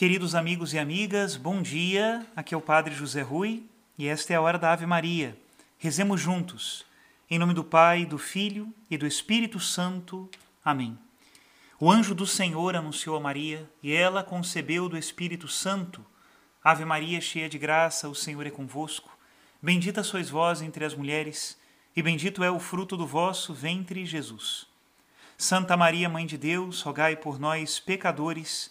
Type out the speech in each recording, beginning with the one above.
Queridos amigos e amigas, bom dia. Aqui é o Padre José Rui e esta é a hora da Ave Maria. Rezemos juntos. Em nome do Pai, do Filho e do Espírito Santo. Amém. O anjo do Senhor anunciou a Maria e ela concebeu do Espírito Santo. Ave Maria, cheia de graça, o Senhor é convosco. Bendita sois vós entre as mulheres e bendito é o fruto do vosso ventre, Jesus. Santa Maria, Mãe de Deus, rogai por nós, pecadores,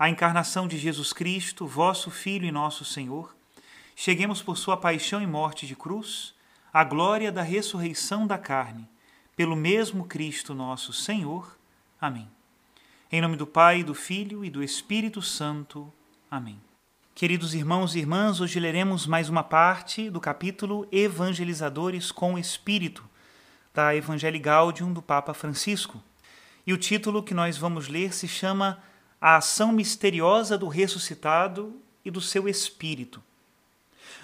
a encarnação de Jesus Cristo, vosso Filho e nosso Senhor, cheguemos por sua paixão e morte de cruz à glória da ressurreição da carne, pelo mesmo Cristo nosso Senhor. Amém. Em nome do Pai, do Filho e do Espírito Santo. Amém. Queridos irmãos e irmãs, hoje leremos mais uma parte do capítulo Evangelizadores com Espírito, da Evangelii Gaudium do Papa Francisco. E o título que nós vamos ler se chama a ação misteriosa do ressuscitado e do seu espírito.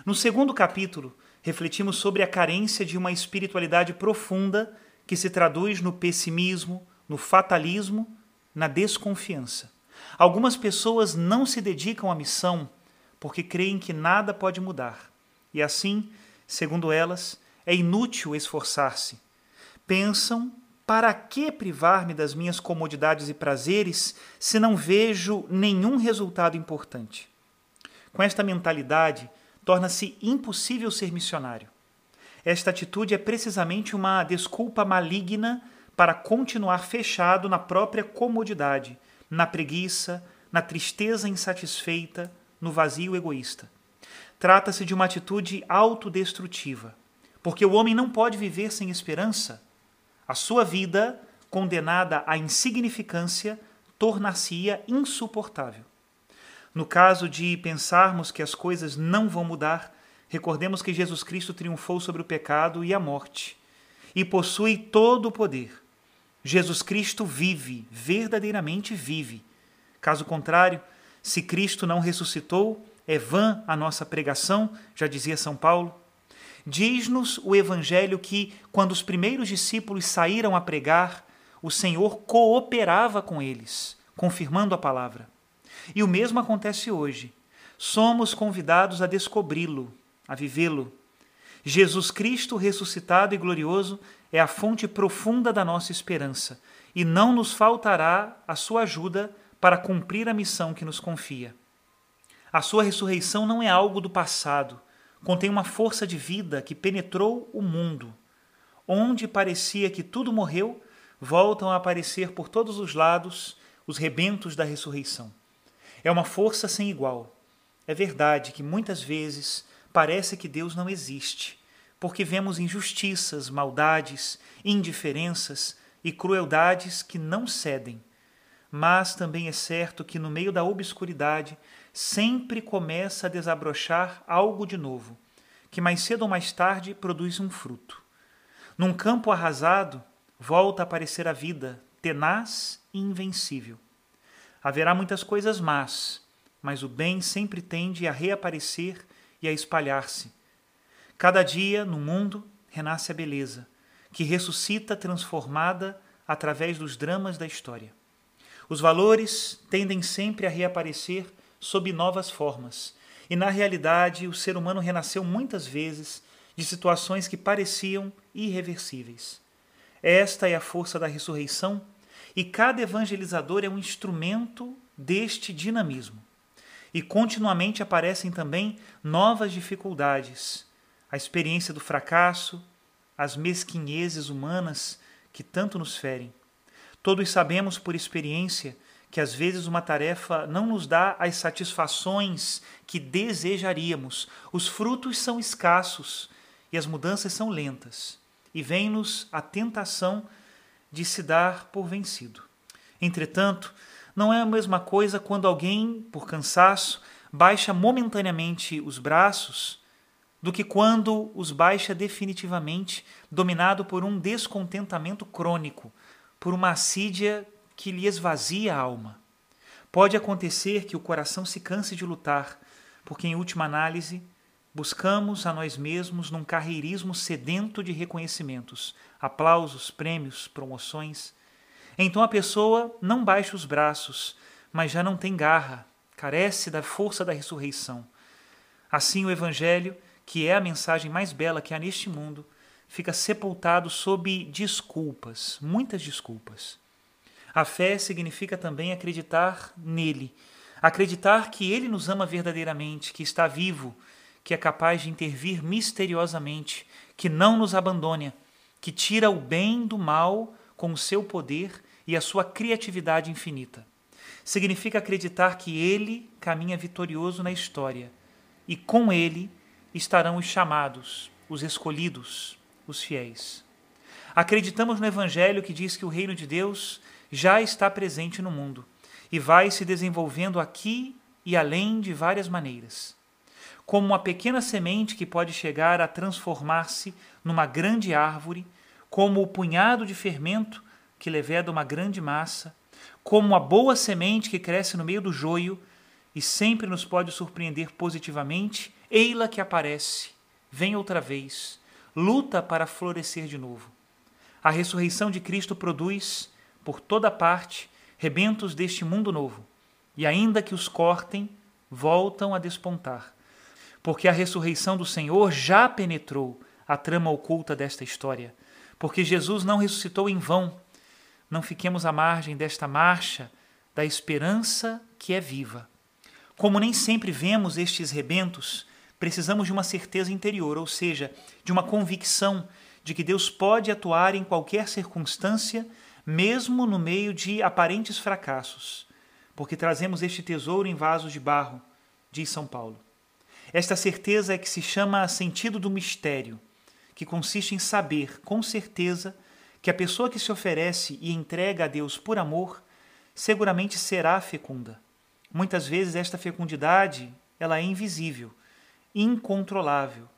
No segundo capítulo, refletimos sobre a carência de uma espiritualidade profunda que se traduz no pessimismo, no fatalismo, na desconfiança. Algumas pessoas não se dedicam à missão porque creem que nada pode mudar. E assim, segundo elas, é inútil esforçar-se. Pensam para que privar-me das minhas comodidades e prazeres se não vejo nenhum resultado importante? Com esta mentalidade, torna-se impossível ser missionário. Esta atitude é precisamente uma desculpa maligna para continuar fechado na própria comodidade, na preguiça, na tristeza insatisfeita, no vazio egoísta. Trata-se de uma atitude autodestrutiva, porque o homem não pode viver sem esperança a sua vida, condenada à insignificância, tornar-se-ia insuportável. No caso de pensarmos que as coisas não vão mudar, recordemos que Jesus Cristo triunfou sobre o pecado e a morte e possui todo o poder. Jesus Cristo vive, verdadeiramente vive. Caso contrário, se Cristo não ressuscitou, é vã a nossa pregação, já dizia São Paulo. Diz-nos o Evangelho que, quando os primeiros discípulos saíram a pregar, o Senhor cooperava com eles, confirmando a palavra. E o mesmo acontece hoje. Somos convidados a descobri-lo, a vivê-lo. Jesus Cristo ressuscitado e glorioso é a fonte profunda da nossa esperança, e não nos faltará a sua ajuda para cumprir a missão que nos confia. A sua ressurreição não é algo do passado, contém uma força de vida que penetrou o mundo. Onde parecia que tudo morreu, voltam a aparecer por todos os lados os rebentos da ressurreição. É uma força sem igual. É verdade que muitas vezes parece que Deus não existe, porque vemos injustiças, maldades, indiferenças e crueldades que não cedem. Mas também é certo que no meio da obscuridade sempre começa a desabrochar algo de novo, que mais cedo ou mais tarde produz um fruto. Num campo arrasado, volta a aparecer a vida, tenaz e invencível. Haverá muitas coisas más, mas o bem sempre tende a reaparecer e a espalhar-se. Cada dia, no mundo, renasce a beleza, que ressuscita transformada através dos dramas da história. Os valores tendem sempre a reaparecer sob novas formas. E na realidade, o ser humano renasceu muitas vezes de situações que pareciam irreversíveis. Esta é a força da ressurreição e cada evangelizador é um instrumento deste dinamismo. e continuamente aparecem também novas dificuldades. A experiência do fracasso, as mesquinhezes humanas que tanto nos ferem. Todos sabemos por experiência que às vezes uma tarefa não nos dá as satisfações que desejaríamos, os frutos são escassos e as mudanças são lentas, e vem-nos a tentação de se dar por vencido. Entretanto, não é a mesma coisa quando alguém, por cansaço, baixa momentaneamente os braços do que quando os baixa definitivamente, dominado por um descontentamento crônico, por uma assídia que lhe esvazia a alma. Pode acontecer que o coração se canse de lutar, porque, em última análise, buscamos a nós mesmos num carreirismo sedento de reconhecimentos, aplausos, prêmios, promoções então a pessoa não baixa os braços, mas já não tem garra, carece da força da ressurreição. Assim o Evangelho, que é a mensagem mais bela que há neste mundo, fica sepultado sob desculpas, muitas desculpas. A fé significa também acreditar nele, acreditar que ele nos ama verdadeiramente, que está vivo, que é capaz de intervir misteriosamente, que não nos abandona, que tira o bem do mal com o seu poder e a sua criatividade infinita. Significa acreditar que ele caminha vitorioso na história e com ele estarão os chamados, os escolhidos, os fiéis. Acreditamos no Evangelho que diz que o reino de Deus já está presente no mundo e vai se desenvolvendo aqui e além de várias maneiras. Como uma pequena semente que pode chegar a transformar-se numa grande árvore, como o punhado de fermento que leveda uma grande massa, como a boa semente que cresce no meio do joio e sempre nos pode surpreender positivamente, ei-la que aparece, vem outra vez, luta para florescer de novo. A ressurreição de Cristo produz, por toda parte, rebentos deste mundo novo, e ainda que os cortem, voltam a despontar. Porque a ressurreição do Senhor já penetrou a trama oculta desta história, porque Jesus não ressuscitou em vão, não fiquemos à margem desta marcha da esperança que é viva. Como nem sempre vemos estes rebentos, precisamos de uma certeza interior, ou seja, de uma convicção de que Deus pode atuar em qualquer circunstância, mesmo no meio de aparentes fracassos, porque trazemos este tesouro em vasos de barro, diz São Paulo. Esta certeza é que se chama sentido do mistério, que consiste em saber com certeza que a pessoa que se oferece e entrega a Deus por amor seguramente será fecunda. Muitas vezes esta fecundidade, ela é invisível, incontrolável,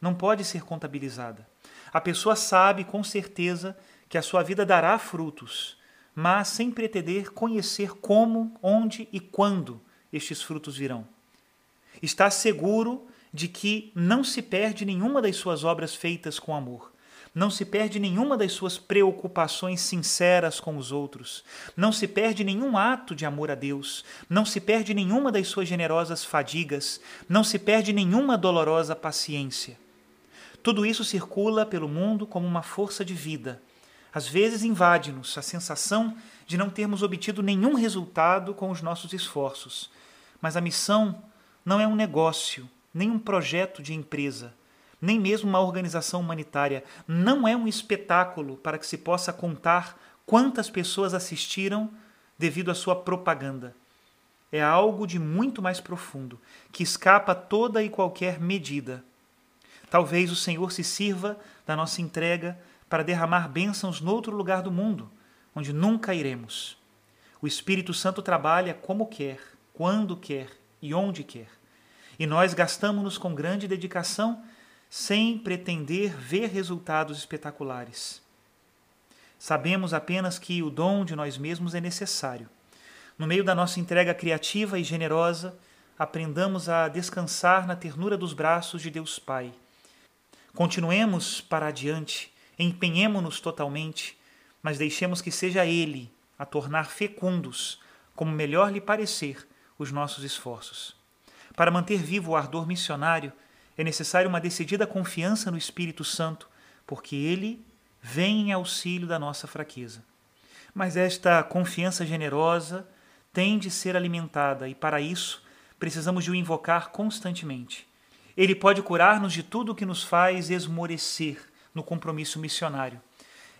não pode ser contabilizada. A pessoa sabe com certeza que a sua vida dará frutos, mas sem pretender conhecer como, onde e quando estes frutos virão. Está seguro de que não se perde nenhuma das suas obras feitas com amor não se perde nenhuma das suas preocupações sinceras com os outros, não se perde nenhum ato de amor a Deus, não se perde nenhuma das suas generosas fadigas, não se perde nenhuma dolorosa paciência. Tudo isso circula pelo mundo como uma força de vida. Às vezes invade-nos a sensação de não termos obtido nenhum resultado com os nossos esforços. Mas a missão não é um negócio, nem um projeto de empresa nem mesmo uma organização humanitária. Não é um espetáculo para que se possa contar quantas pessoas assistiram devido à sua propaganda. É algo de muito mais profundo, que escapa toda e qualquer medida. Talvez o Senhor se sirva da nossa entrega para derramar bênçãos noutro lugar do mundo, onde nunca iremos. O Espírito Santo trabalha como quer, quando quer e onde quer. E nós gastamos-nos com grande dedicação sem pretender ver resultados espetaculares. Sabemos apenas que o dom de nós mesmos é necessário. No meio da nossa entrega criativa e generosa, aprendamos a descansar na ternura dos braços de Deus Pai. Continuemos para adiante, empenhemo-nos totalmente, mas deixemos que seja Ele a tornar fecundos, como melhor lhe parecer, os nossos esforços. Para manter vivo o ardor missionário, é necessária uma decidida confiança no Espírito Santo, porque ele vem em auxílio da nossa fraqueza. Mas esta confiança generosa tem de ser alimentada e, para isso, precisamos de o invocar constantemente. Ele pode curar-nos de tudo o que nos faz esmorecer no compromisso missionário.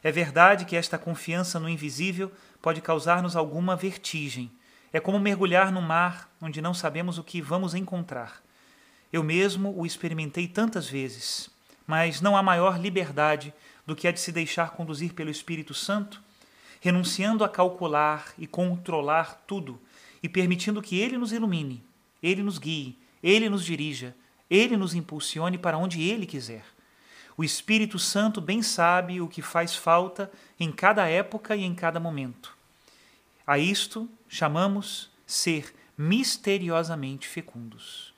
É verdade que esta confiança no invisível pode causar-nos alguma vertigem. É como mergulhar no mar onde não sabemos o que vamos encontrar. Eu mesmo o experimentei tantas vezes, mas não há maior liberdade do que a de se deixar conduzir pelo Espírito Santo, renunciando a calcular e controlar tudo e permitindo que Ele nos ilumine, Ele nos guie, Ele nos dirija, Ele nos impulsione para onde Ele quiser. O Espírito Santo bem sabe o que faz falta em cada época e em cada momento. A isto chamamos ser misteriosamente fecundos.